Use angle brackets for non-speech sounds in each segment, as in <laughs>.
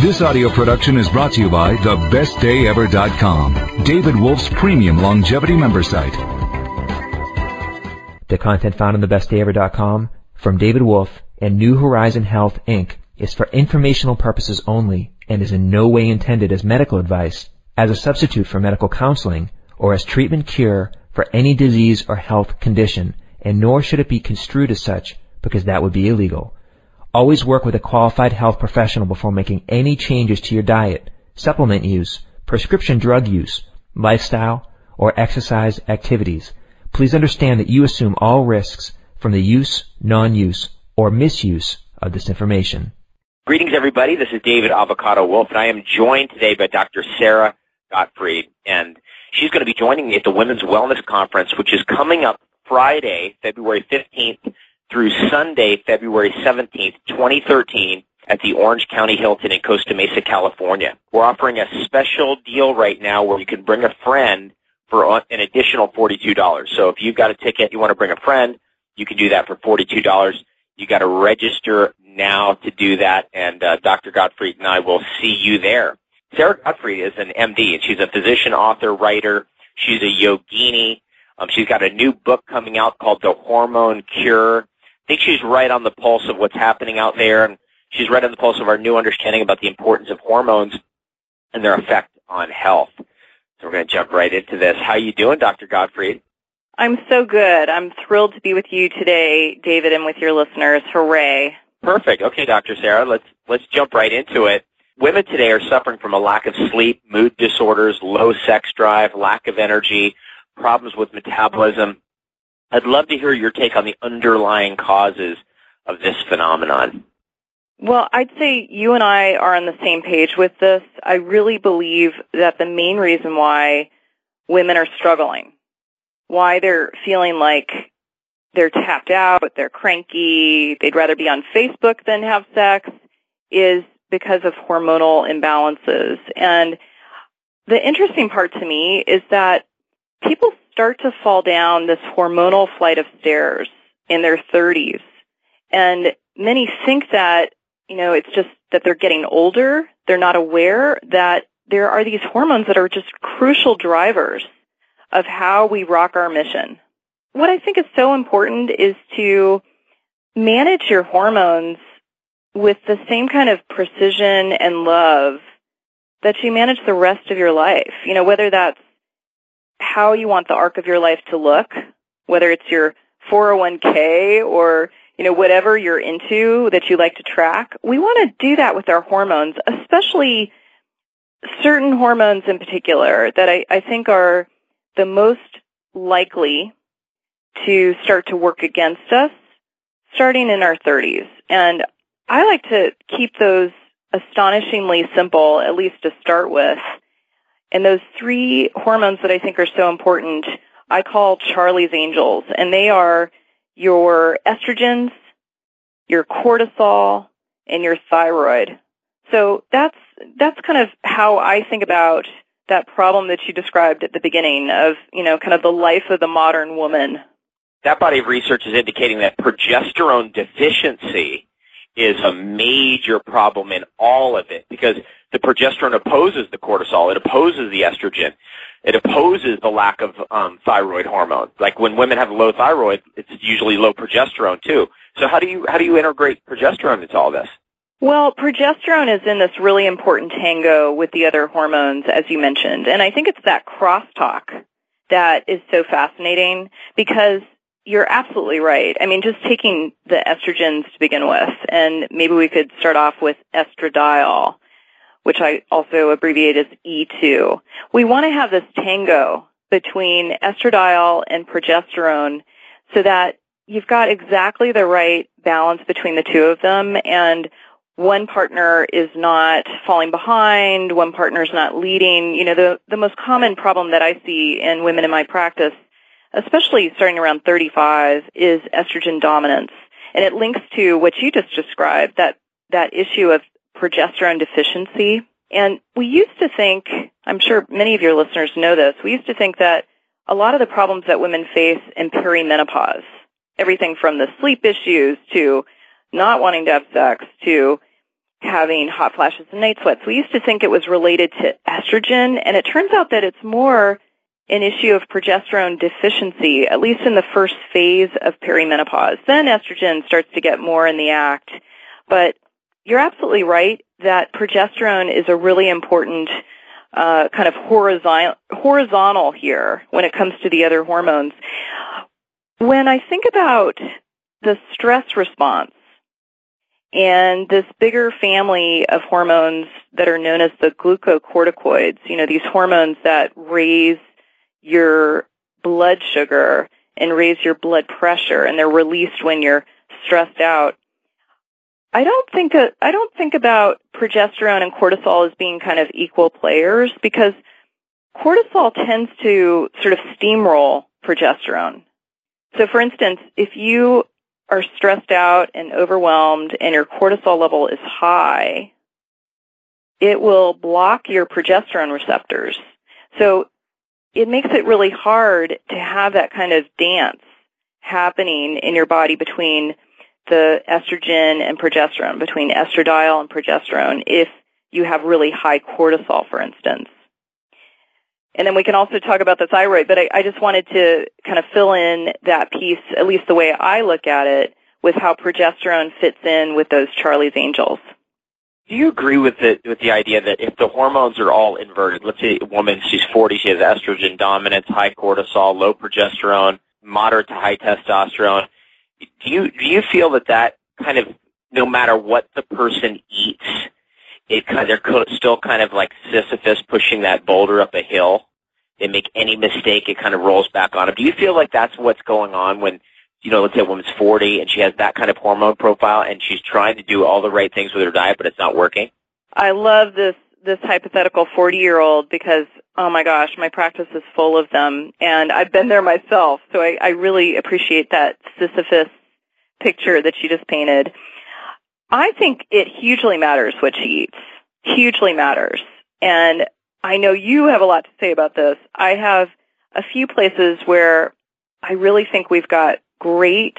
This audio production is brought to you by thebestdayever.com, David Wolfe's premium longevity member site. The content found on thebestdayever.com from David Wolfe and New Horizon Health Inc. is for informational purposes only and is in no way intended as medical advice, as a substitute for medical counseling, or as treatment cure for any disease or health condition, and nor should it be construed as such because that would be illegal. Always work with a qualified health professional before making any changes to your diet, supplement use, prescription drug use, lifestyle, or exercise activities. Please understand that you assume all risks from the use, non-use, or misuse of this information. Greetings, everybody. This is David Avocado Wolfe, and I am joined today by Dr. Sara Gottfried, and she's going to be joining me at the Women's Wellness Conference, which is coming up Friday, February 15th through Sunday, February 17th, 2013 at the Orange County Hilton in Costa Mesa, California. We're offering a special deal right now where you can bring a friend for an additional $42. So if you've got a ticket, you want to bring a friend, you can do that for $42. You got to register now to do that, and uh, Dr. Gottfried and I will see you there. Sara Gottfried is an MD, and she's a physician, author, writer. She's a yogini. Um, she's got a new book coming out called The Hormone Cure. I think she's right on the pulse of what's happening out there, and she's right on the pulse of our new understanding about the importance of hormones and their effect on health. So we're going to jump right into this. How are you doing, Dr. Gottfried? I'm so good. I'm thrilled to be with you today, David, and with your listeners. Hooray. Perfect. Okay, Dr. Sara, let's let's jump right into it. Women today are suffering from a lack of sleep, mood disorders, low sex drive, lack of energy, problems with metabolism, I'd love to hear your take on the underlying causes of this phenomenon. Well, I'd say you and I are on the same page with this. I really believe that the main reason why women are struggling, why they're feeling like they're tapped out, they're cranky, they'd rather be on Facebook than have sex, is because of hormonal imbalances. And the interesting part to me is that people start to fall down this hormonal flight of stairs in their 30s. And many think that, you know, it's just that they're getting older. They're not aware that there are these hormones that are just crucial drivers of how we rock our mission. What I think is so important is to manage your hormones with the same kind of precision and love that you manage the rest of your life. You know, whether that's how you want the arc of your life to look, whether it's your 401k or you know whatever you're into that you like to track. We want to do that with our hormones, especially certain hormones in particular that I, I think are the most likely to start to work against us starting in our 30s. And I like to keep those astonishingly simple, at least to start with, and those three hormones that I think are so important, I call Charlie's Angels, and they are your estrogens, your cortisol, and your thyroid. So that's that's kind of how I think about that problem that you described at the beginning of, you know, kind of the life of the modern woman. That body of research is indicating that progesterone deficiency is a major problem in all of it because the progesterone opposes the cortisol, it opposes the estrogen, it opposes the lack of um, thyroid hormone. Like when women have low thyroid, it's usually low progesterone too. So how do you how do you integrate progesterone into all this? Well, progesterone is in this really important tango with the other hormones, as you mentioned, and I think it's that crosstalk that is so fascinating because you're absolutely right. I mean, just taking the estrogens to begin with, and maybe we could start off with estradiol, which I also abbreviate as E2. We want to have this tango between estradiol and progesterone so that you've got exactly the right balance between the two of them and one partner is not falling behind, one partner is not leading. You know, the, the most common problem that I see in women in my practice especially starting around 35, is estrogen dominance. And it links to what you just described, that, that issue of progesterone deficiency. And we used to think, I'm sure many of your listeners know this, we used to think that a lot of the problems that women face in perimenopause, everything from the sleep issues to not wanting to have sex to having hot flashes and night sweats. We used to think it was related to estrogen, and it turns out that it's more an issue of progesterone deficiency, at least in the first phase of perimenopause. Then estrogen starts to get more in the act. But you're absolutely right that progesterone is a really important uh, kind of horizontal, horizontal here when it comes to the other hormones. When I think about the stress response and this bigger family of hormones that are known as the glucocorticoids, you know, these hormones that raise your blood sugar and raise your blood pressure and they're released when you're stressed out. I don't think that, I don't think about progesterone and cortisol as being kind of equal players because cortisol tends to sort of steamroll progesterone. So for instance, if you are stressed out and overwhelmed and your cortisol level is high, it will block your progesterone receptors. So it makes it really hard to have that kind of dance happening in your body between the estrogen and progesterone, between estradiol and progesterone, if you have really high cortisol, for instance. And then we can also talk about the thyroid, but I, I just wanted to kind of fill in that piece, at least the way I look at it, with how progesterone fits in with those Charlie's Angels. Do you agree with the with the idea that if the hormones are all inverted, let's say a woman she's 40, she has estrogen dominance, high cortisol, low progesterone, moderate to high testosterone, do you do you feel that that kind of no matter what the person eats, it kind of, they're still kind of like Sisyphus pushing that boulder up a hill. They make any mistake, it kind of rolls back on them. Do you feel like that's what's going on when you know, let's say a woman's 40 and she has that kind of hormone profile and she's trying to do all the right things with her diet, but it's not working? I love this this hypothetical 40 year old because oh my gosh, my practice is full of them and I've been there myself. So I, I really appreciate that Sisyphus picture that she just painted. I think it hugely matters what she eats. Hugely matters. And I know you have a lot to say about this. I have a few places where I really think we've got great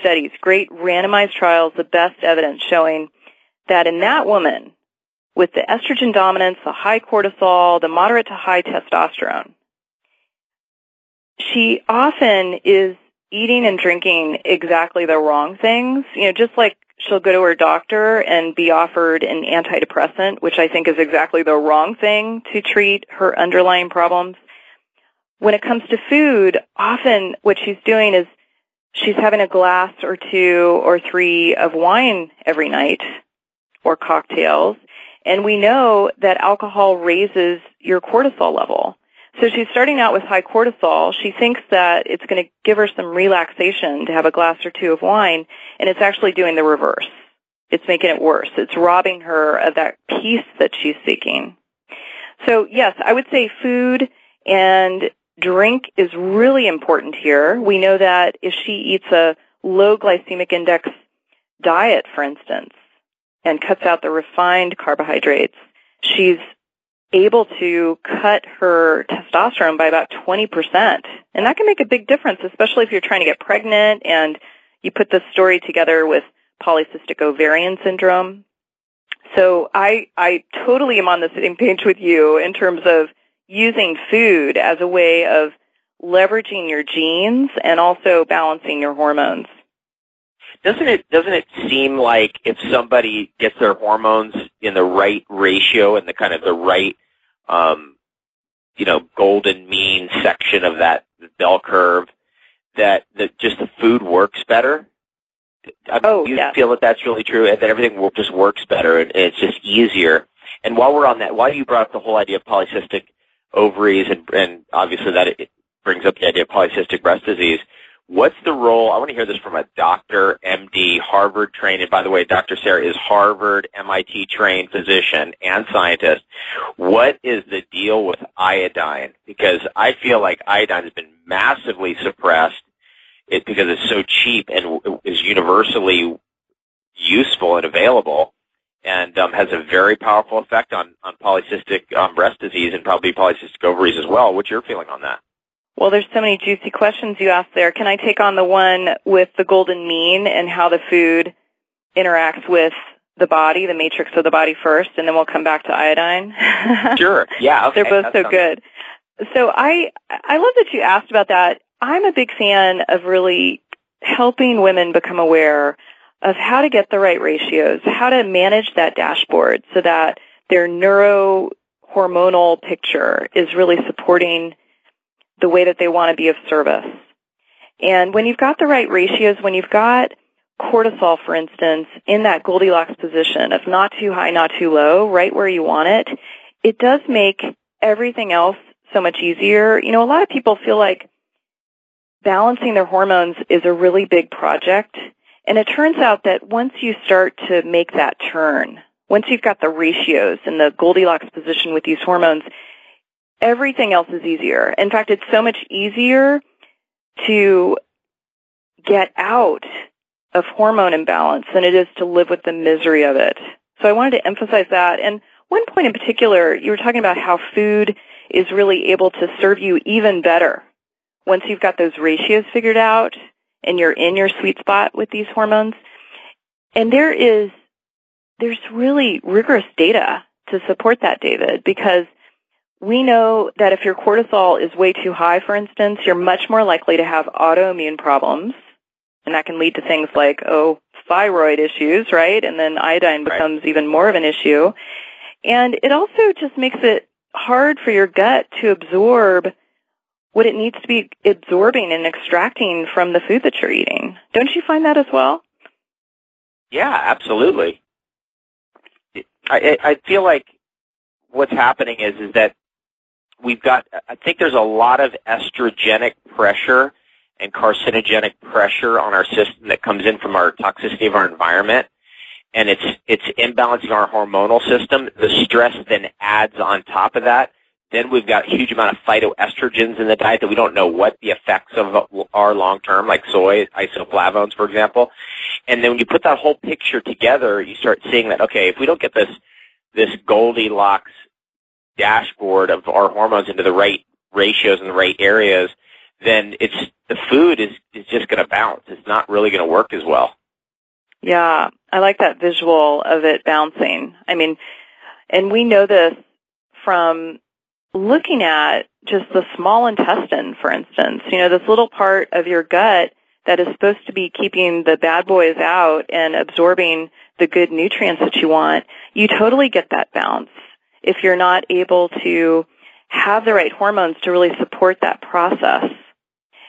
studies, great randomized trials, the best evidence showing that in that woman with the estrogen dominance, the high cortisol, the moderate to high testosterone, she often is eating and drinking exactly the wrong things. You know, just like she'll go to her doctor and be offered an antidepressant, which I think is exactly the wrong thing to treat her underlying problems when it comes to food, often what she's doing is she's having a glass or two or three of wine every night or cocktails. And we know that alcohol raises your cortisol level. So she's starting out with high cortisol. She thinks that it's going to give her some relaxation to have a glass or two of wine, and it's actually doing the reverse. It's making it worse. It's robbing her of that peace that she's seeking. So yes, I would say food and drink is really important here. We know that if she eats a low glycemic index diet, for instance, and cuts out the refined carbohydrates, she's able to cut her testosterone by about 20%. And that can make a big difference, especially if you're trying to get pregnant and you put this story together with polycystic ovarian syndrome. So I, I totally am on the same page with you in terms of using food as a way of leveraging your genes and also balancing your hormones. Doesn't it doesn't it seem like if somebody gets their hormones in the right ratio and the kind of the right um, you know golden mean section of that bell curve that that just the food works better? Oh, you yeah. feel that that's really true and that everything just works better and it's just easier. And while we're on that, while you brought up the whole idea of polycystic ovaries, and, and obviously that it brings up the idea of polycystic breast disease. What's the role? I want to hear this from a doctor, MD, Harvard trained, and by the way, Dr. Sara is Harvard, MIT trained physician and scientist. What is the deal with iodine? Because I feel like iodine has been massively suppressed it, because it's so cheap and is universally useful and available and um, has a very powerful effect on, on polycystic um, breast disease and probably polycystic ovaries as well. What's your feeling on that? Well, there's so many juicy questions you asked there. Can I take on the one with the golden mean and how the food interacts with the body, the matrix of the body first, and then we'll come back to iodine? <laughs> sure. Yeah. Okay. They're both so good. So I I love that you asked about that. I'm a big fan of really helping women become aware of how to get the right ratios, how to manage that dashboard so that their neurohormonal picture is really supporting the way that they want to be of service. And when you've got the right ratios, when you've got cortisol, for instance, in that Goldilocks position of not too high, not too low, right where you want it, it does make everything else so much easier. You know, a lot of people feel like balancing their hormones is a really big project. And it turns out that once you start to make that turn, once you've got the ratios and the Goldilocks position with these hormones, everything else is easier. In fact, it's so much easier to get out of hormone imbalance than it is to live with the misery of it. So I wanted to emphasize that. And one point in particular, you were talking about how food is really able to serve you even better once you've got those ratios figured out and you're in your sweet spot with these hormones. And there is, there's really rigorous data to support that, David, because we know that if your cortisol is way too high, for instance, you're much more likely to have autoimmune problems. And that can lead to things like, oh, thyroid issues, right? And then iodine becomes right. even more of an issue. And it also just makes it hard for your gut to absorb what it needs to be absorbing and extracting from the food that you're eating. Don't you find that as well? Yeah, absolutely. I, I feel like what's happening is is that we've got, I think there's a lot of estrogenic pressure and carcinogenic pressure on our system that comes in from our toxicity of our environment. And it's, it's imbalancing our hormonal system. The stress then adds on top of that. Then we've got a huge amount of phytoestrogens in the diet that we don't know what the effects of are long term, like soy isoflavones, for example. And then when you put that whole picture together, you start seeing that okay, if we don't get this this Goldilocks dashboard of our hormones into the right ratios in the right areas, then it's the food is is just going to bounce. It's not really going to work as well. Yeah, I like that visual of it bouncing. I mean, and we know this from looking at just the small intestine, for instance. You know, this little part of your gut that is supposed to be keeping the bad boys out and absorbing the good nutrients that you want, you totally get that bounce if you're not able to have the right hormones to really support that process.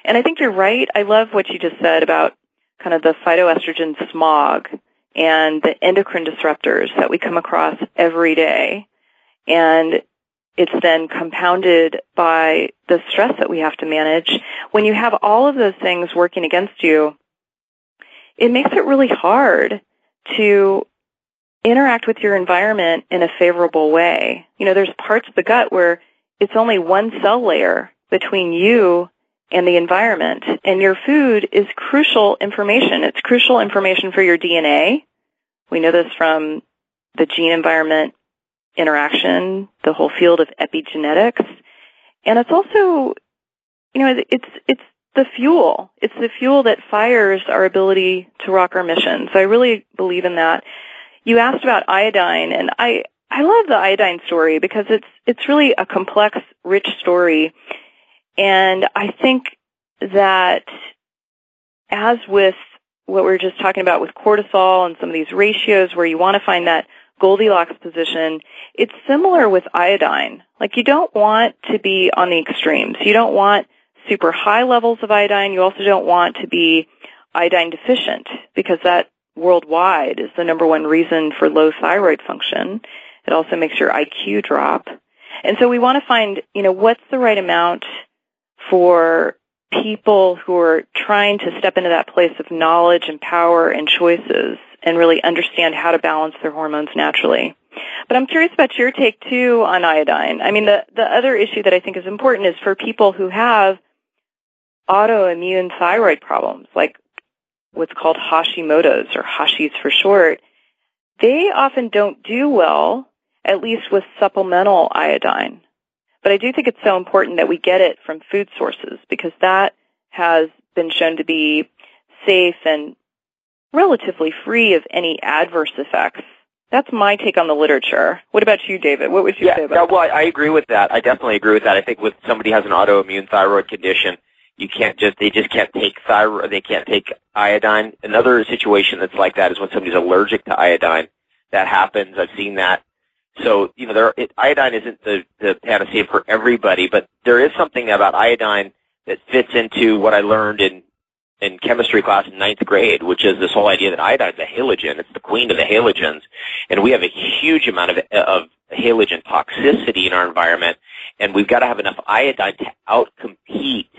And I think you're right. I love what you just said about kind of the phytoestrogen smog and the endocrine disruptors that we come across every day. And it's then compounded by the stress that we have to manage. When you have all of those things working against you, it makes it really hard to interact with your environment in a favorable way. You know, there's parts of the gut where it's only one cell layer between you and the environment. And your food is crucial information. It's crucial information for your DNA. We know this from the gene environment interaction, the whole field of epigenetics. And it's also, you know, it's, it's the fuel. It's the fuel that fires our ability to rock our mission. So I really believe in that you asked about iodine, and I I love the iodine story because it's it's really a complex, rich story, and I think that as with what we are just talking about with cortisol and some of these ratios where you want to find that Goldilocks position, it's similar with iodine. Like you don't want to be on the extremes. You don't want super high levels of iodine. You also don't want to be iodine deficient because that worldwide is the number one reason for low thyroid function. It also makes your IQ drop. And so we want to find, you know, what's the right amount for people who are trying to step into that place of knowledge and power and choices and really understand how to balance their hormones naturally. But I'm curious about your take too on iodine. I mean, the, the other issue that I think is important is for people who have autoimmune thyroid problems, like what's called Hashimoto's or Hashi's for short, they often don't do well, at least with supplemental iodine. But I do think it's so important that we get it from food sources because that has been shown to be safe and relatively free of any adverse effects That's my take on the literature. What about you, David? What would you yeah, say about yeah, that? well, I, I agree with that. I definitely agree with that. I think with somebody has an autoimmune thyroid condition, you can't just they just can't take thyroid they can't take iodine. Another situation that's like that is when somebody's allergic to iodine. That happens. I've seen that. So you know, there it, iodine isn't the the panacea for everybody, but there is something about iodine that fits into what I learned in in chemistry class in ninth grade, which is this whole idea that iodine is a halogen. It's the queen of the halogens, and we have a huge amount of of halogen toxicity in our environment, and we've got to have enough iodine to outcompete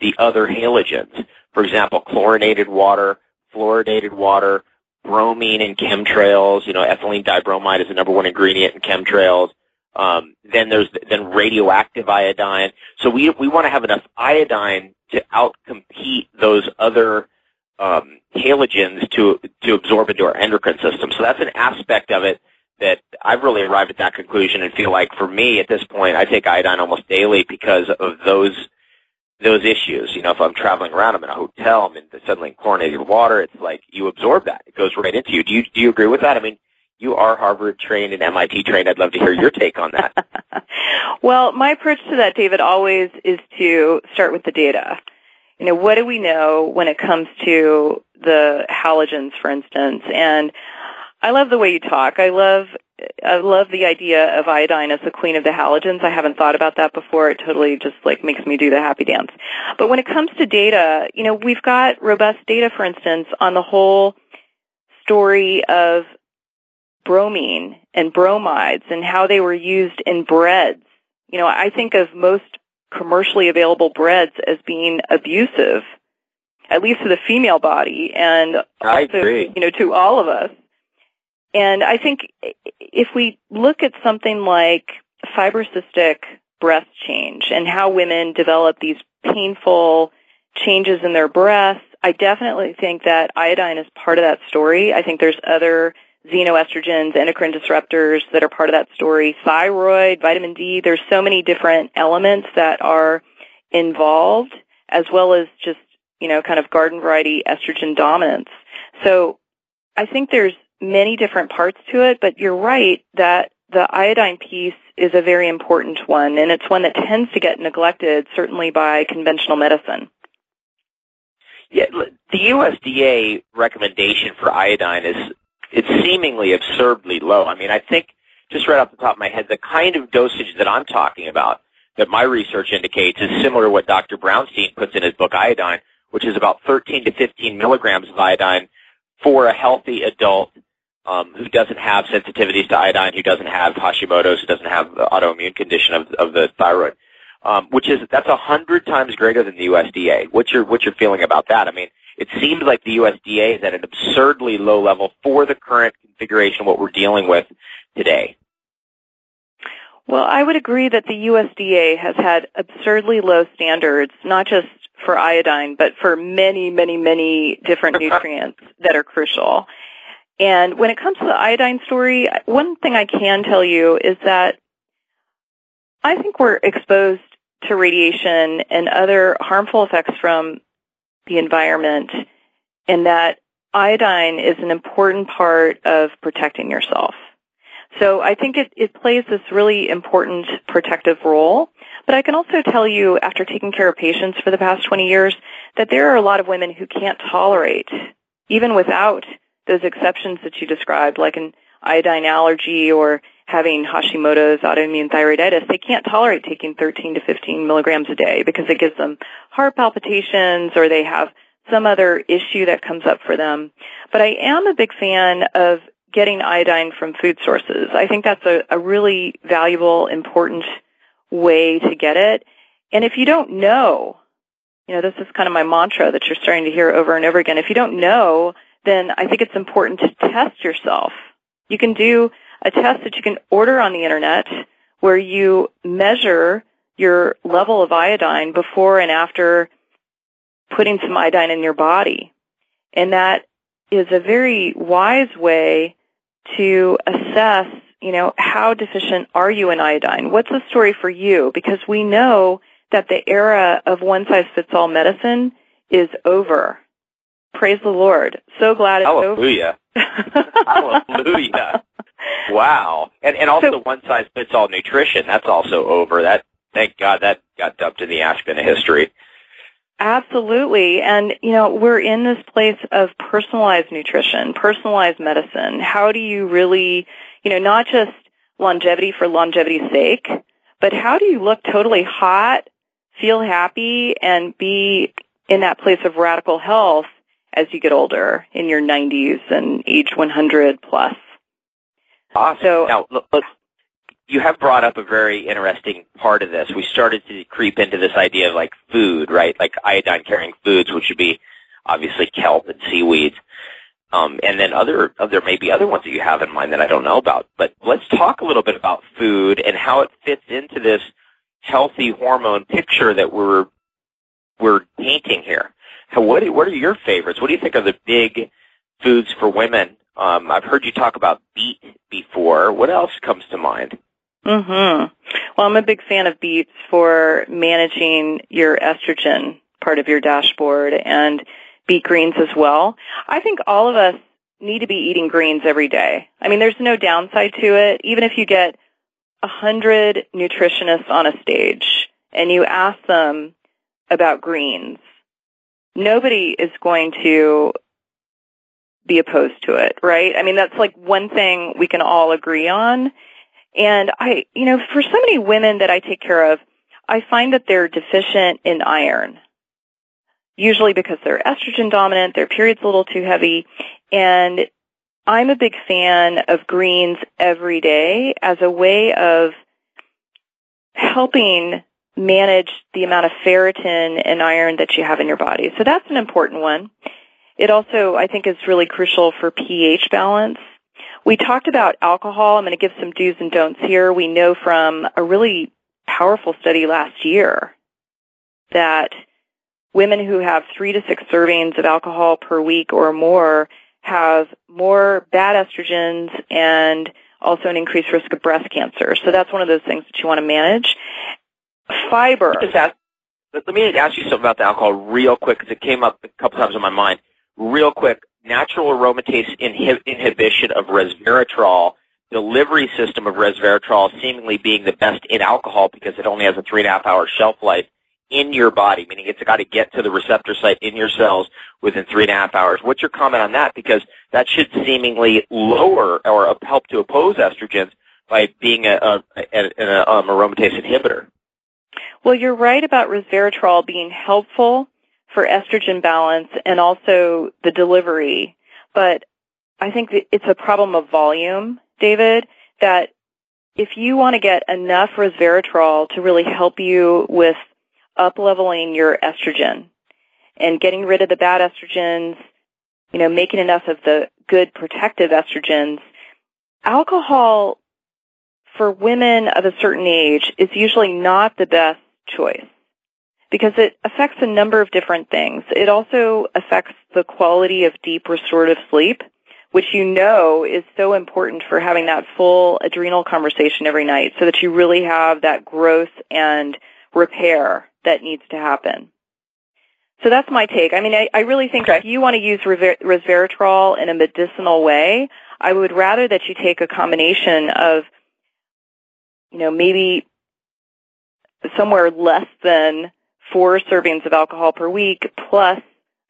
the other halogens. For example, chlorinated water, fluoridated water, bromine in chemtrails. You know, ethylene dibromide is the number one ingredient in chemtrails. Um, then there's then radioactive iodine. So we we want to have enough iodine to outcompete those other um, halogens to to absorb into our endocrine system. So that's an aspect of it that I've really arrived at that conclusion and feel like for me at this point I take iodine almost daily because of those those issues. You know, if I'm traveling around, I'm in a hotel, I'm in suddenly in chlorinated water. It's like you absorb that; it goes right into you. Do you do you agree with that? I mean, you are Harvard trained and MIT trained. I'd love to hear your take on that. <laughs> well, my approach to that, David, always is to start with the data. You know, what do we know when it comes to the halogens, for instance? And I love the way you talk. I love I love the idea of iodine as the queen of the halogens. I haven't thought about that before. It totally just like makes me do the happy dance. But when it comes to data, you know, we've got robust data, for instance, on the whole story of bromine and bromides and how they were used in breads. You know, I think of most commercially available breads as being abusive, at least to the female body and also, you know, to all of us. And I think if we look at something like fibrocystic breast change and how women develop these painful changes in their breasts, I definitely think that iodine is part of that story. I think there's other xenoestrogens, endocrine disruptors that are part of that story. Thyroid, vitamin D, there's so many different elements that are involved as well as just, you know, kind of garden variety estrogen dominance. So I think there's many different parts to it, but you're right that the iodine piece is a very important one, and it's one that tends to get neglected, certainly by conventional medicine. Yeah, the USDA recommendation for iodine is it's seemingly absurdly low. I mean, I think just right off the top of my head, the kind of dosage that I'm talking about that my research indicates is similar to what Dr. Brownstein puts in his book Iodine, which is about 13 to 15 milligrams of iodine for a healthy adult um, who doesn't have sensitivities to iodine, who doesn't have Hashimoto's, who doesn't have the autoimmune condition of, of the thyroid, um, which is that's a hundred times greater than the USDA. What's your what's your feeling about that? I mean, it seems like the USDA is at an absurdly low level for the current configuration of what we're dealing with today. Well, I would agree that the USDA has had absurdly low standards, not just for iodine, but for many, many, many different <laughs> nutrients that are crucial. And when it comes to the iodine story, one thing I can tell you is that I think we're exposed to radiation and other harmful effects from the environment and that iodine is an important part of protecting yourself. So I think it, it plays this really important protective role. But I can also tell you, after taking care of patients for the past 20 years, that there are a lot of women who can't tolerate, even without those exceptions that you described, like an iodine allergy or having Hashimoto's autoimmune thyroiditis, they can't tolerate taking 13 to 15 milligrams a day because it gives them heart palpitations or they have some other issue that comes up for them. But I am a big fan of getting iodine from food sources. I think that's a, a really valuable, important way to get it. And if you don't know, you know, this is kind of my mantra that you're starting to hear over and over again. If you don't know, then I think it's important to test yourself. You can do a test that you can order on the internet where you measure your level of iodine before and after putting some iodine in your body. And that is a very wise way to assess, you know, how deficient are you in iodine? What's the story for you? Because we know that the era of one size fits all medicine is over. Praise the Lord. So glad it's Hallelujah. over. <laughs> Hallelujah. Wow. And and also So- one size fits all nutrition. That's also over. That thank God that got dumped in the ash bin of history. Absolutely. And, you know, we're in this place of personalized nutrition, personalized medicine. How do you really, you know, not just longevity for longevity's sake, but how do you look totally hot, feel happy, and be in that place of radical health as you get older in your 90s and age 100 plus? Awesome. So- now, look, look, you have brought up a very interesting part of this. We started to creep into this idea of like food, right? Like iodine carrying foods, which would be obviously kelp and seaweeds. Um, and then other, there may be other ones that you have in mind that I don't know about. But let's talk a little bit about food and how it fits into this healthy hormone picture that we're we're painting here. How, what what are your favorites? What do you think are the big foods for women? Um, I've heard you talk about beet before. What else comes to mind? Mhm. Well, I'm a big fan of beets for managing your estrogen part of your dashboard and beet greens as well. I think all of us need to be eating greens every day. I mean, there's no downside to it. Even if you get a hundred nutritionists on a stage and you ask them about greens, nobody is going to be opposed to it, right? I mean, that's like one thing we can all agree on. And I, you know, for so many women that I take care of, I find that they're deficient in iron. Usually because they're estrogen dominant, their period's a little too heavy, and I'm a big fan of greens every day as a way of helping manage the amount of ferritin and iron that you have in your body. So that's an important one. It also, I think, is really crucial for pH balance. We talked about alcohol. I'm going to give some do's and don'ts here. We know from a really powerful study last year that women who have three to six servings of alcohol per week or more have more bad estrogens and also an increased risk of breast cancer. So that's one of those things that you want to manage. Fiber. Ask, let me ask you something about the alcohol real quick because it came up a couple times in my mind. Real quick, natural aromatase inhib- inhibition of resveratrol, delivery system of resveratrol seemingly being the best in alcohol because it only has a three and a half hour shelf life in your body, meaning it's got to get to the receptor site in your cells within three and a half hours. What's your comment on that? Because that should seemingly lower or help to oppose estrogens by being a, a, a, a um, aromatase inhibitor. Well, you're right about resveratrol being helpful for estrogen balance and also the delivery, but I think it's a problem of volume, David, that if you want to get enough resveratrol to really help you with up-leveling your estrogen and getting rid of the bad estrogens, you know, making enough of the good protective estrogens, alcohol for women of a certain age is usually not the best choice because it affects a number of different things. It also affects the quality of deep restorative sleep, which you know is so important for having that full adrenal conversation every night so that you really have that growth and repair that needs to happen. So that's my take. I mean, I, I really think Okay. if you want to use resveratrol in a medicinal way, I would rather that you take a combination of, you know, maybe somewhere less than four servings of alcohol per week plus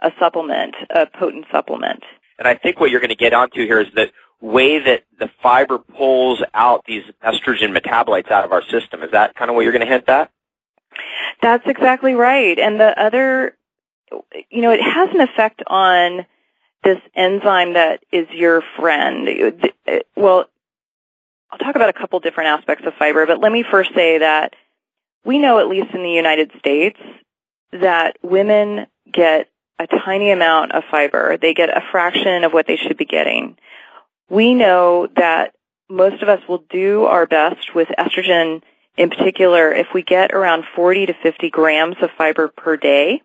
a supplement, a potent supplement. And I think what you're going to get onto here is the way that the fiber pulls out these estrogen metabolites out of our system. Is that kind of what you're going to hint at? That's exactly right. And the other, you know, it has an effect on this enzyme that is your friend. Well, I'll talk about a couple different aspects of fiber, but let me first say that we know, at least in the United States, that women get a tiny amount of fiber. They get a fraction of what they should be getting. We know that most of us will do our best with estrogen in particular if we get around 40 to 50 grams of fiber per day.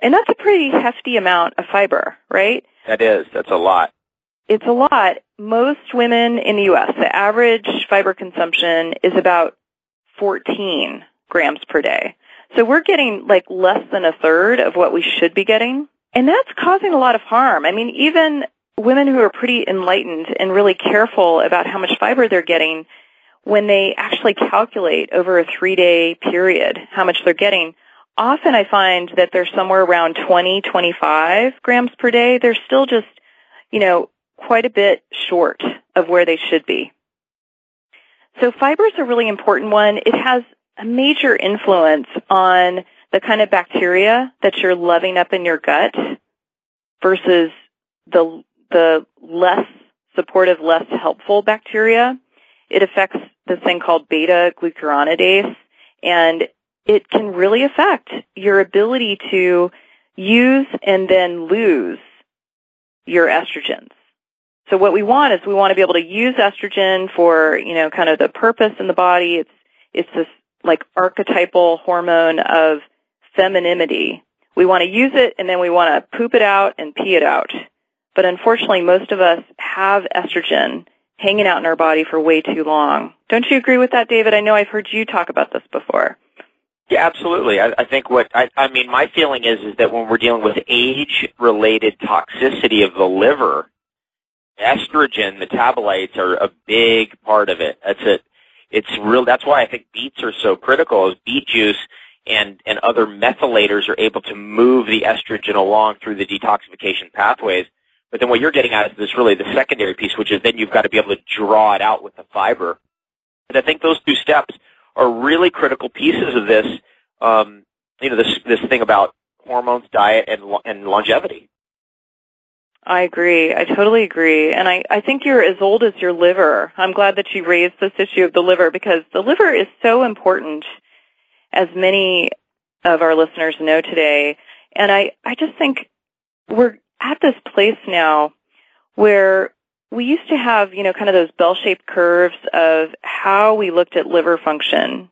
And that's a pretty hefty amount of fiber, right? That is. That's a lot. It's a lot. Most women in the U.S., the average fiber consumption is about 14 grams per day. So we're getting like less than a third of what we should be getting. And that's causing a lot of harm. I mean, even women who are pretty enlightened and really careful about how much fiber they're getting when they actually calculate over a three day period how much they're getting, often I find that they're somewhere around 20, 25 grams per day. They're still just, you know, quite a bit short of where they should be. So fiber is a really important one. It has a major influence on the kind of bacteria that you're loving up in your gut versus the the less supportive, less helpful bacteria. It affects this thing called beta glucuronidase and it can really affect your ability to use and then lose your estrogens. So what we want is we want to be able to use estrogen for, you know, kind of the purpose in the body. It's, it's this like archetypal hormone of femininity. We want to use it and then we want to poop it out and pee it out. But unfortunately, most of us have estrogen hanging out in our body for way too long. Don't you agree with that, David? I know I've heard you talk about this before. Yeah, absolutely. I, I think what I, I mean, my feeling is is that when we're dealing with age-related toxicity of the liver, estrogen metabolites are a big part of it. That's it. It's real. That's why I think beets are so critical. Is beet juice and and other methylators are able to move the estrogen along through the detoxification pathways. But then what you're getting at is this really the secondary piece, which is then you've got to be able to draw it out with the fiber. And I think those two steps are really critical pieces of this. Um, you know, this this thing about hormones, diet, and and longevity. I agree. I totally agree. And I, I think you're as old as your liver. I'm glad that you raised this issue of the liver because the liver is so important, as many of our listeners know today. And I, I just think we're at this place now where we used to have, you know, kind of those bell-shaped curves of how we looked at liver function.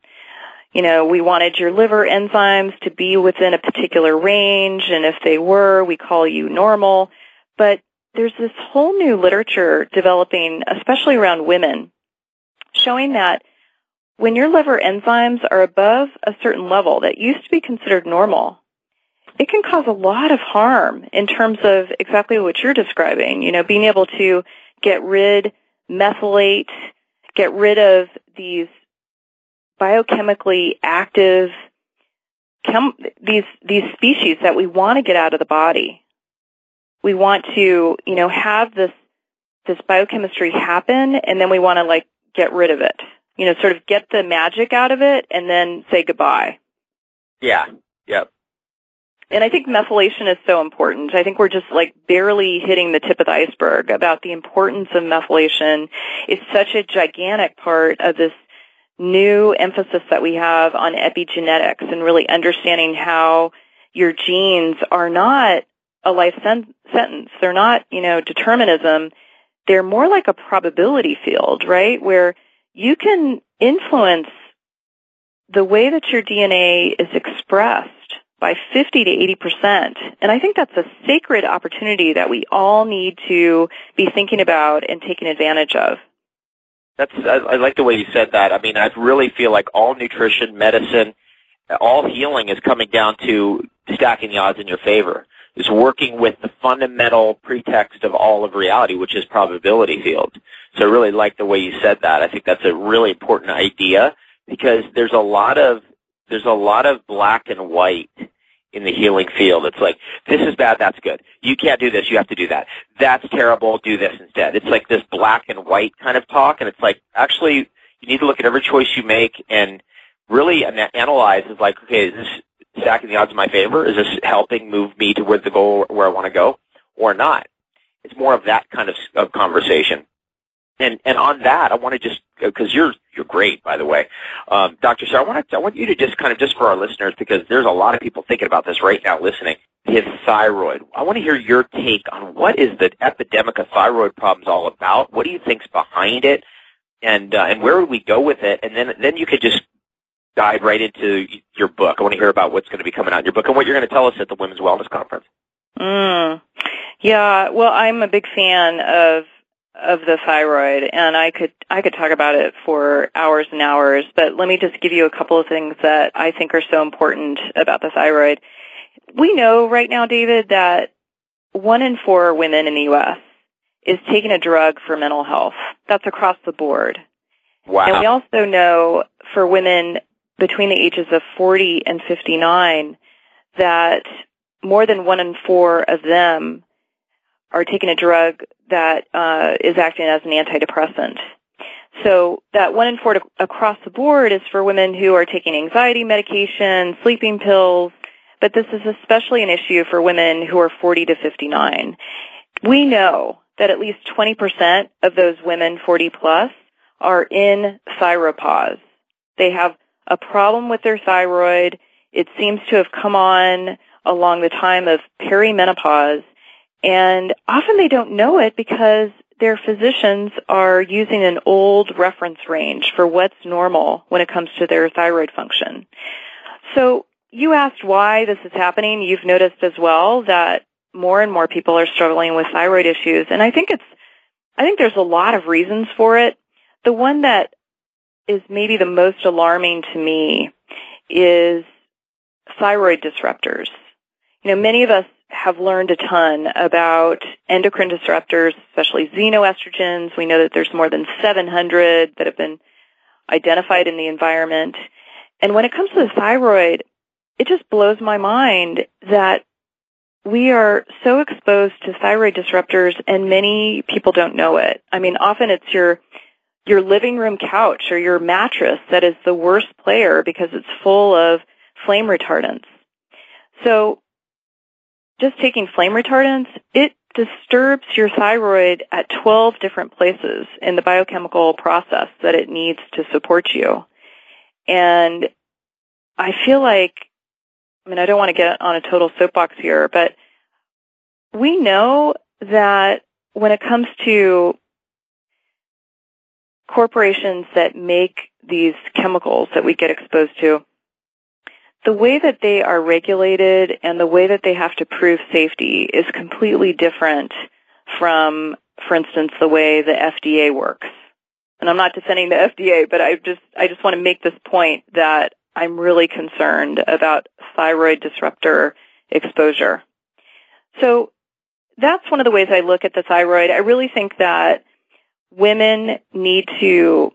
You know, we wanted your liver enzymes to be within a particular range, and if they were, we call you normal. But there's this whole new literature developing, especially around women, showing that when your liver enzymes are above a certain level that used to be considered normal, it can cause a lot of harm in terms of exactly what you're describing. You know, being able to get rid, methylate, get rid of these biochemically active chem- these these species that we want to get out of the body we want to, you know, have this this biochemistry happen and then we want to like get rid of it. You know, sort of get the magic out of it and then say goodbye. Yeah. Yep. And I think methylation is so important. I think we're just like barely hitting the tip of the iceberg about the importance of methylation. It's such a gigantic part of this new emphasis that we have on epigenetics and really understanding how your genes are not a life sen- sentence. They're not, you know, determinism. They're more like a probability field, right? Where you can influence the way that your DNA is expressed by 50 to 80%. And I think that's a sacred opportunity that we all need to be thinking about and taking advantage of. That's I, I like the way you said that. I mean, I really feel like all nutrition, medicine, all healing is coming down to stacking the odds in your favor is working with the fundamental pretext of all of reality, which is probability field. So I really like the way you said that. I think that's a really important idea because there's a lot of there's a lot of black and white in the healing field. It's like, this is bad, that's good. You can't do this, you have to do that. That's terrible, do this instead. It's like this black and white kind of talk, and it's like, actually, you need to look at every choice you make and really analyze is like, okay, is this stacking the odds in my favor? Is this helping move me toward the goal where I want to go or not? It's more of that kind of, of conversation. And and on that, I want to just because you're you're great, by the way, um, Dr. Sara. I want to I want you to just kind of just for our listeners because there's a lot of people thinking about this right now, listening. His thyroid. I want to hear your take on what is the epidemic of thyroid problems all about. What do you think's behind it, and uh, and where would we go with it? And then then you could just dive right into your book. I want to hear about what's going to be coming out in your book and what you're going to tell us at the Women's Wellness Conference. Mm. Yeah, well, I'm a big fan of of the thyroid, and I could I could talk about it for hours and hours. But let me just give you a couple of things that I think are so important about the thyroid. We know right now, David, that one in four women in the U.S. is taking a drug for mental health. That's across the board. Wow. And we also know for women between the ages of 40 and 59 that more than one in four of them are taking a drug that uh, is acting as an antidepressant. So that one in four to, across the board is for women who are taking anxiety medication, sleeping pills, but this is especially an issue for women who are 40 to 59. We know that at least 20% of those women 40 plus are in thyropause. They have a problem with their thyroid. It seems to have come on along the time of perimenopause and often they don't know it because their physicians are using an old reference range for what's normal when it comes to their thyroid function. So you asked why this is happening. You've noticed as well that more and more people are struggling with thyroid issues. And I think it's, I think there's a lot of reasons for it. The one that is maybe the most alarming to me is thyroid disruptors. You know, many of us have learned a ton about endocrine disruptors, especially xenoestrogens. We know that there's more than 700 that have been identified in the environment. And when it comes to the thyroid, it just blows my mind that we are so exposed to thyroid disruptors and many people don't know it. I mean, often it's your your living room couch or your mattress that is the worst player because it's full of flame retardants. So just taking flame retardants, it disturbs your thyroid at 12 different places in the biochemical process that it needs to support you. And I feel like, I mean, I don't want to get on a total soapbox here, but we know that when it comes to corporations that make these chemicals that we get exposed to, the way that they are regulated and the way that they have to prove safety is completely different from, for instance, the way the FDA works. And I'm not defending the FDA, but I just, I just want to make this point that I'm really concerned about thyroid disruptor exposure. So that's one of the ways I look at the thyroid. I really think that women need to,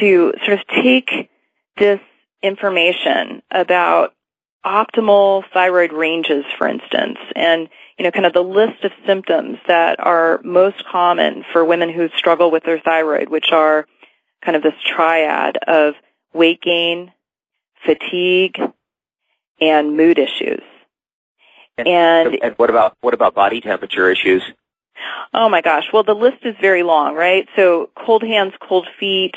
to sort of take this information about optimal thyroid ranges, for instance, and you know, kind of the list of symptoms that are most common for women who struggle with their thyroid, which are kind of this triad of weight gain, fatigue, and mood issues. And, and, what about what about body temperature issues? Oh my gosh. Well, the list is very long, right? So cold hands, cold feet,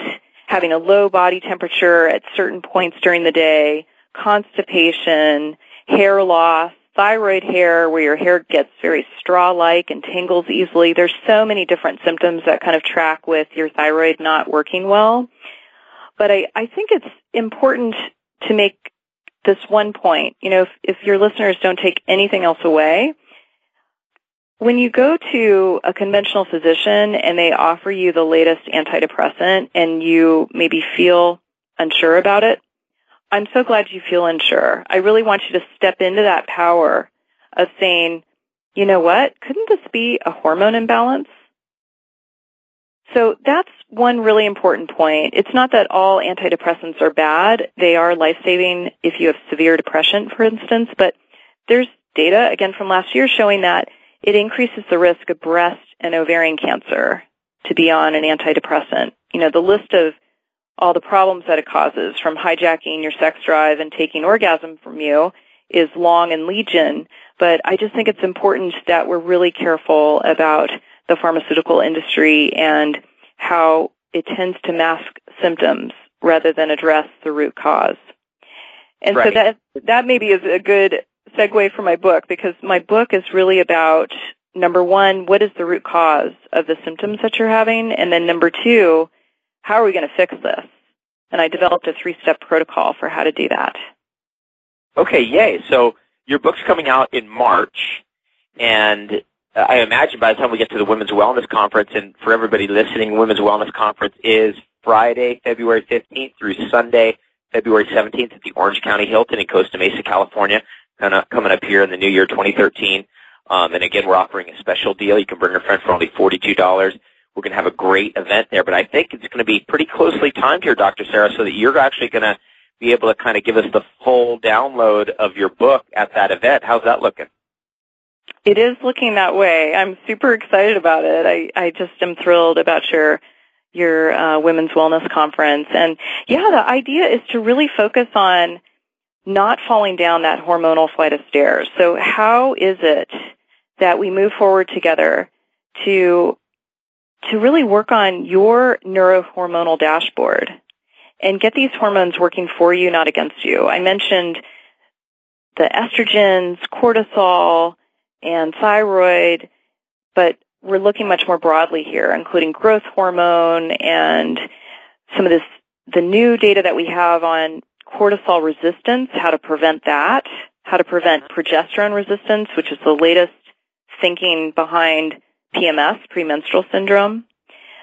having a low body temperature at certain points during the day, constipation, hair loss, thyroid hair where your hair gets very straw-like and tangles easily. There's so many different symptoms that kind of track with your thyroid not working well. But I, I think it's important to make this one point. You know, if, if your listeners don't take anything else away, when you go to a conventional physician and they offer you the latest antidepressant and you maybe feel unsure about it, I'm so glad you feel unsure. I really want you to step into that power of saying, you know what, couldn't this be a hormone imbalance? So that's one really important point. It's not that all antidepressants are bad. They are life-saving if you have severe depression, for instance, but there's data, again from last year, showing that it increases the risk of breast and ovarian cancer to be on an antidepressant. You know, the list of all the problems that it causes from hijacking your sex drive and taking orgasm from you is long and legion, but I just think it's important that we're really careful about the pharmaceutical industry and how it tends to mask symptoms rather than address the root cause. And right. so that that maybe is a good segue for my book because my book is really about number one, what is the root cause of the symptoms that you're having? And then number two, how are we going to fix this? And I developed a three step protocol for how to do that. Okay, yay. So your book's coming out in March, and I imagine by the time we get to the Women's Wellness Conference, and for everybody listening, Women's Wellness Conference is Friday, February 15th through Sunday, February 17th at the Orange County Hilton in Costa Mesa, California coming up here in the new year 2013. Um, and again, we're offering a special deal. You can bring a friend for only $42. We're going to have a great event there, but I think it's going to be pretty closely timed here, Dr. Sara, so that you're actually going to be able to kind of give us the full download of your book at that event. How's that looking? It is looking that way. I'm super excited about it. I, I just am thrilled about your your uh, women's wellness conference. And yeah, the idea is to really focus on not falling down that hormonal flight of stairs. So how is it that we move forward together to to really work on your neurohormonal dashboard and get these hormones working for you, not against you. I mentioned the estrogens, cortisol, and thyroid, but we're looking much more broadly here, including growth hormone and some of this, the new data that we have on cortisol resistance, how to prevent that, how to prevent progesterone resistance, which is the latest thinking behind PMS, premenstrual syndrome.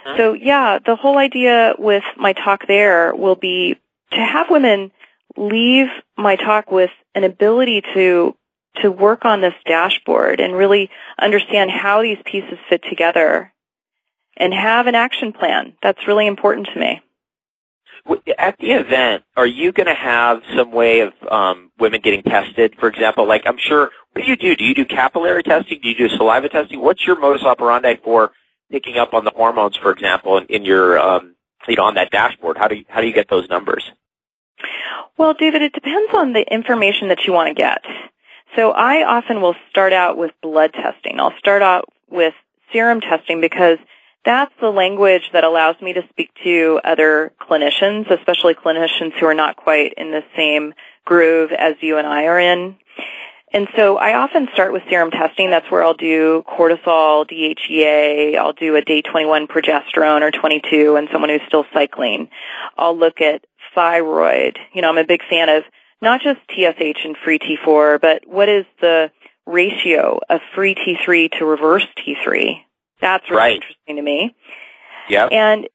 Uh-huh. So yeah, the whole idea with my talk there will be to have women leave my talk with an ability to to work on this dashboard and really understand how these pieces fit together and have an action plan. That's really important to me. At the event, are you going to have some way of um, women getting tested? For example, like I'm sure, what do you do? Do you do capillary testing? Do you do saliva testing? What's your modus operandi for picking up on the hormones, for example, in, in your, um, you know, on that dashboard? How do you, how do you get those numbers? Well, David, it depends on the information that you want to get. So I often will start out with blood testing. I'll start out with serum testing because that's the language that allows me to speak to other clinicians, especially clinicians who are not quite in the same groove as you and I are in. And so I often start with serum testing. That's where I'll do cortisol, DHEA. I'll do a day 21 progesterone or 22 and someone who's still cycling. I'll look at thyroid. You know, I'm a big fan of not just TSH and free T4, but what is the ratio of free T3 to reverse T3? That's really right. interesting to me. Yeah. And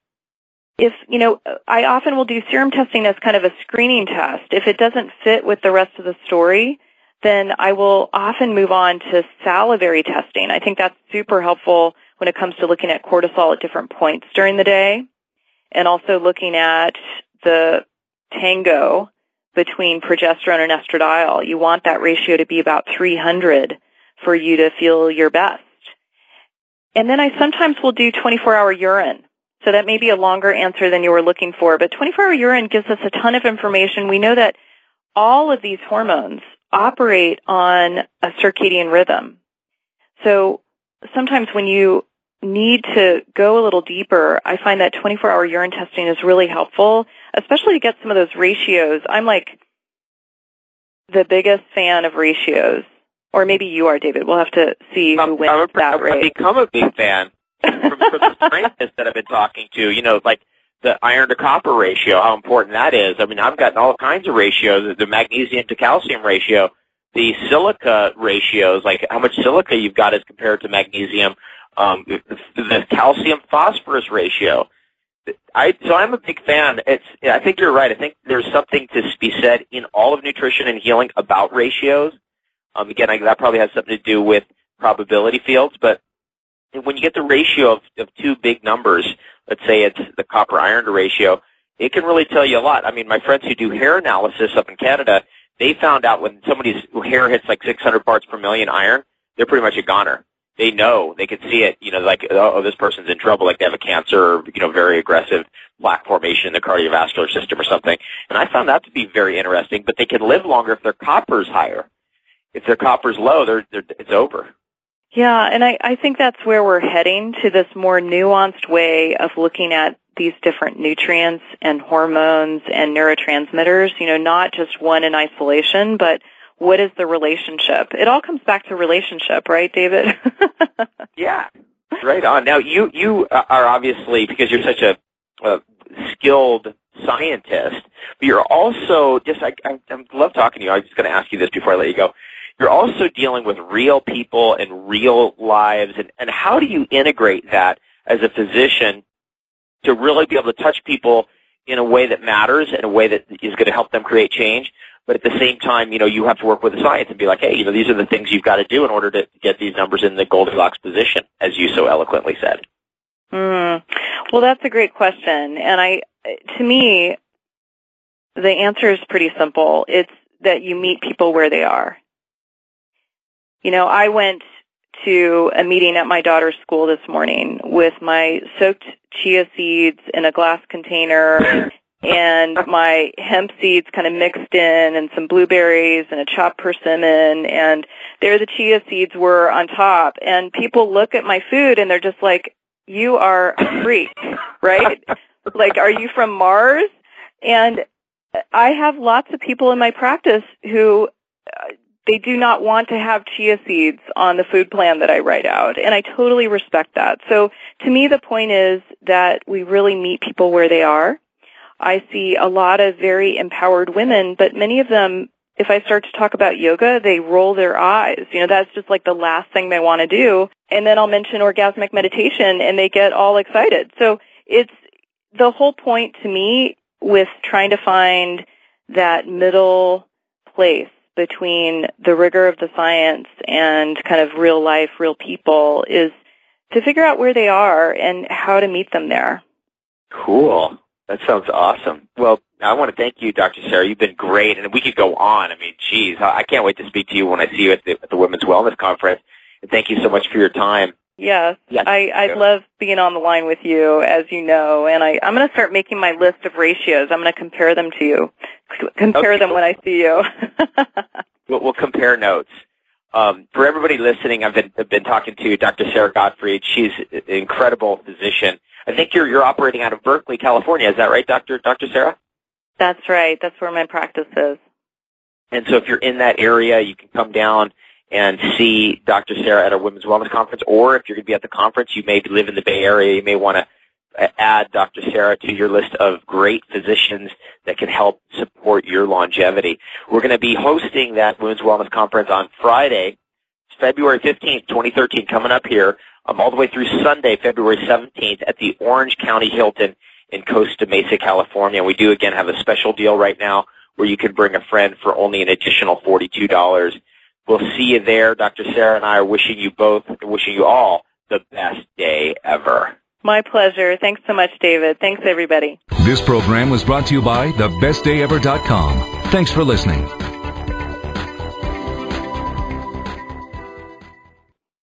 if, you know, I often will do serum testing as kind of a screening test. If it doesn't fit with the rest of the story, then I will often move on to salivary testing. I think that's super helpful when it comes to looking at cortisol at different points during the day and also looking at the tango between progesterone and estradiol. You want that ratio to be about 300 for you to feel your best. And then I sometimes will do 24 hour urine. So that may be a longer answer than you were looking for, but 24 hour urine gives us a ton of information. We know that all of these hormones operate on a circadian rhythm. So sometimes when you need to go a little deeper, I find that 24 hour urine testing is really helpful, especially to get some of those ratios. I'm like the biggest fan of ratios. Or maybe you are, David. We'll have to see who wins I'm a, that I've race. become a big fan from, from the <laughs> scientists that I've been talking to. You know, like the iron to copper ratio, how important that is. I mean, I've gotten all kinds of ratios, the magnesium to calcium ratio, the silica ratios, like how much silica you've got as compared to magnesium, um, the, the calcium phosphorus ratio. I so I'm a big fan. It's I think you're right. I think there's something to be said in all of nutrition and healing about ratios. Um, again, I, that probably has something to do with probability fields, but when you get the ratio of, of two big numbers, let's say it's the copper iron ratio, it can really tell you a lot. I mean, my friends who do hair analysis up in Canada, they found out when somebody's hair hits like 600 parts per million iron, they're pretty much a goner. They know, they can see it, you know, like, oh, this person's in trouble, like they have a cancer or, you know, very aggressive plaque formation in the cardiovascular system or something. And I found that to be very interesting, but they can live longer if their copper's higher. If their copper's low, they're, they're, it's over. Yeah, and I, I think that's where we're heading to this more nuanced way of looking at these different nutrients and hormones and neurotransmitters, you know, not just one in isolation, but what is the relationship? It all comes back to relationship, right, David? <laughs> yeah, right on. Now, you you are obviously because you're such a, a skilled scientist, but you're also just I, I, I love talking to you. I was just going to ask you this before I let you go. You're also dealing with real people and real lives, and, and how do you integrate that as a physician to really be able to touch people in a way that matters, in a way that is going to help them create change, but at the same time, you know, you have to work with the science and be like, hey, you know, these are the things you've got to do in order to get these numbers in the Goldilocks position, as you so eloquently said. Mm. Well, that's a great question, and I, to me, the answer is pretty simple. It's that you meet people where they are. You know, I went to a meeting at my daughter's school this morning with my soaked chia seeds in a glass container and <laughs> my hemp seeds kind of mixed in and some blueberries and a chopped persimmon. And there the chia seeds were on top. And people look at my food and they're just like you are a freak right? <laughs> Like are you from mars? And i have lots of people in my practice who they do not want to have chia seeds on the food plan that I write out. And I totally respect that. So to me, the point is that we really meet people where they are. I see a lot of very empowered women, but many of them, if I start to talk about yoga, they roll their eyes. You know, that's just like the last thing they want to do. And then I'll mention orgasmic meditation and they get all excited. So it's the whole point to me with trying to find that middle place between the rigor of the science and kind of real life, real people is to figure out where they are and how to meet them there. Cool. That sounds awesome. Well, I want to thank you, Dr. Sara. You've been great, and we could go on. I mean, geez, I can't wait to speak to you when I see you at the, at the Women's Wellness Conference. And thank you so much for your time. Yes, yes. I, I love being on the line with you, as you know, and I, I'm going to start making my list of ratios. I'm going to compare them to you, compare okay. them when I see you. <laughs> we'll, we'll compare notes. Um, for everybody listening, I've been, I've been talking to Dr. Sara Gottfried. She's an incredible physician. I think you're you're operating out of Berkeley, California. Is that right, Dr. Dr. Sara? That's right. That's where my practice is. And so, if you're in that area, you can come down and see Dr. Sara at our Women's Wellness Conference. Or if you're going to be at the conference, you may live in the Bay Area. You may want to uh, add Dr. Sara to your list of great physicians that can help support your longevity. We're going to be hosting that Women's Wellness Conference on Friday, February 15th, 2013, coming up here, um, all the way through Sunday, February 17th at the Orange County Hilton in Costa Mesa, California. We do again have a special deal right now where you can bring a friend for only an additional $42. We'll see you there. Dr. Sara and I are wishing you both, wishing you all the best day ever. My pleasure. Thanks so much, David. Thanks, everybody. This program was brought to you by thebestdayever.com. Thanks for listening.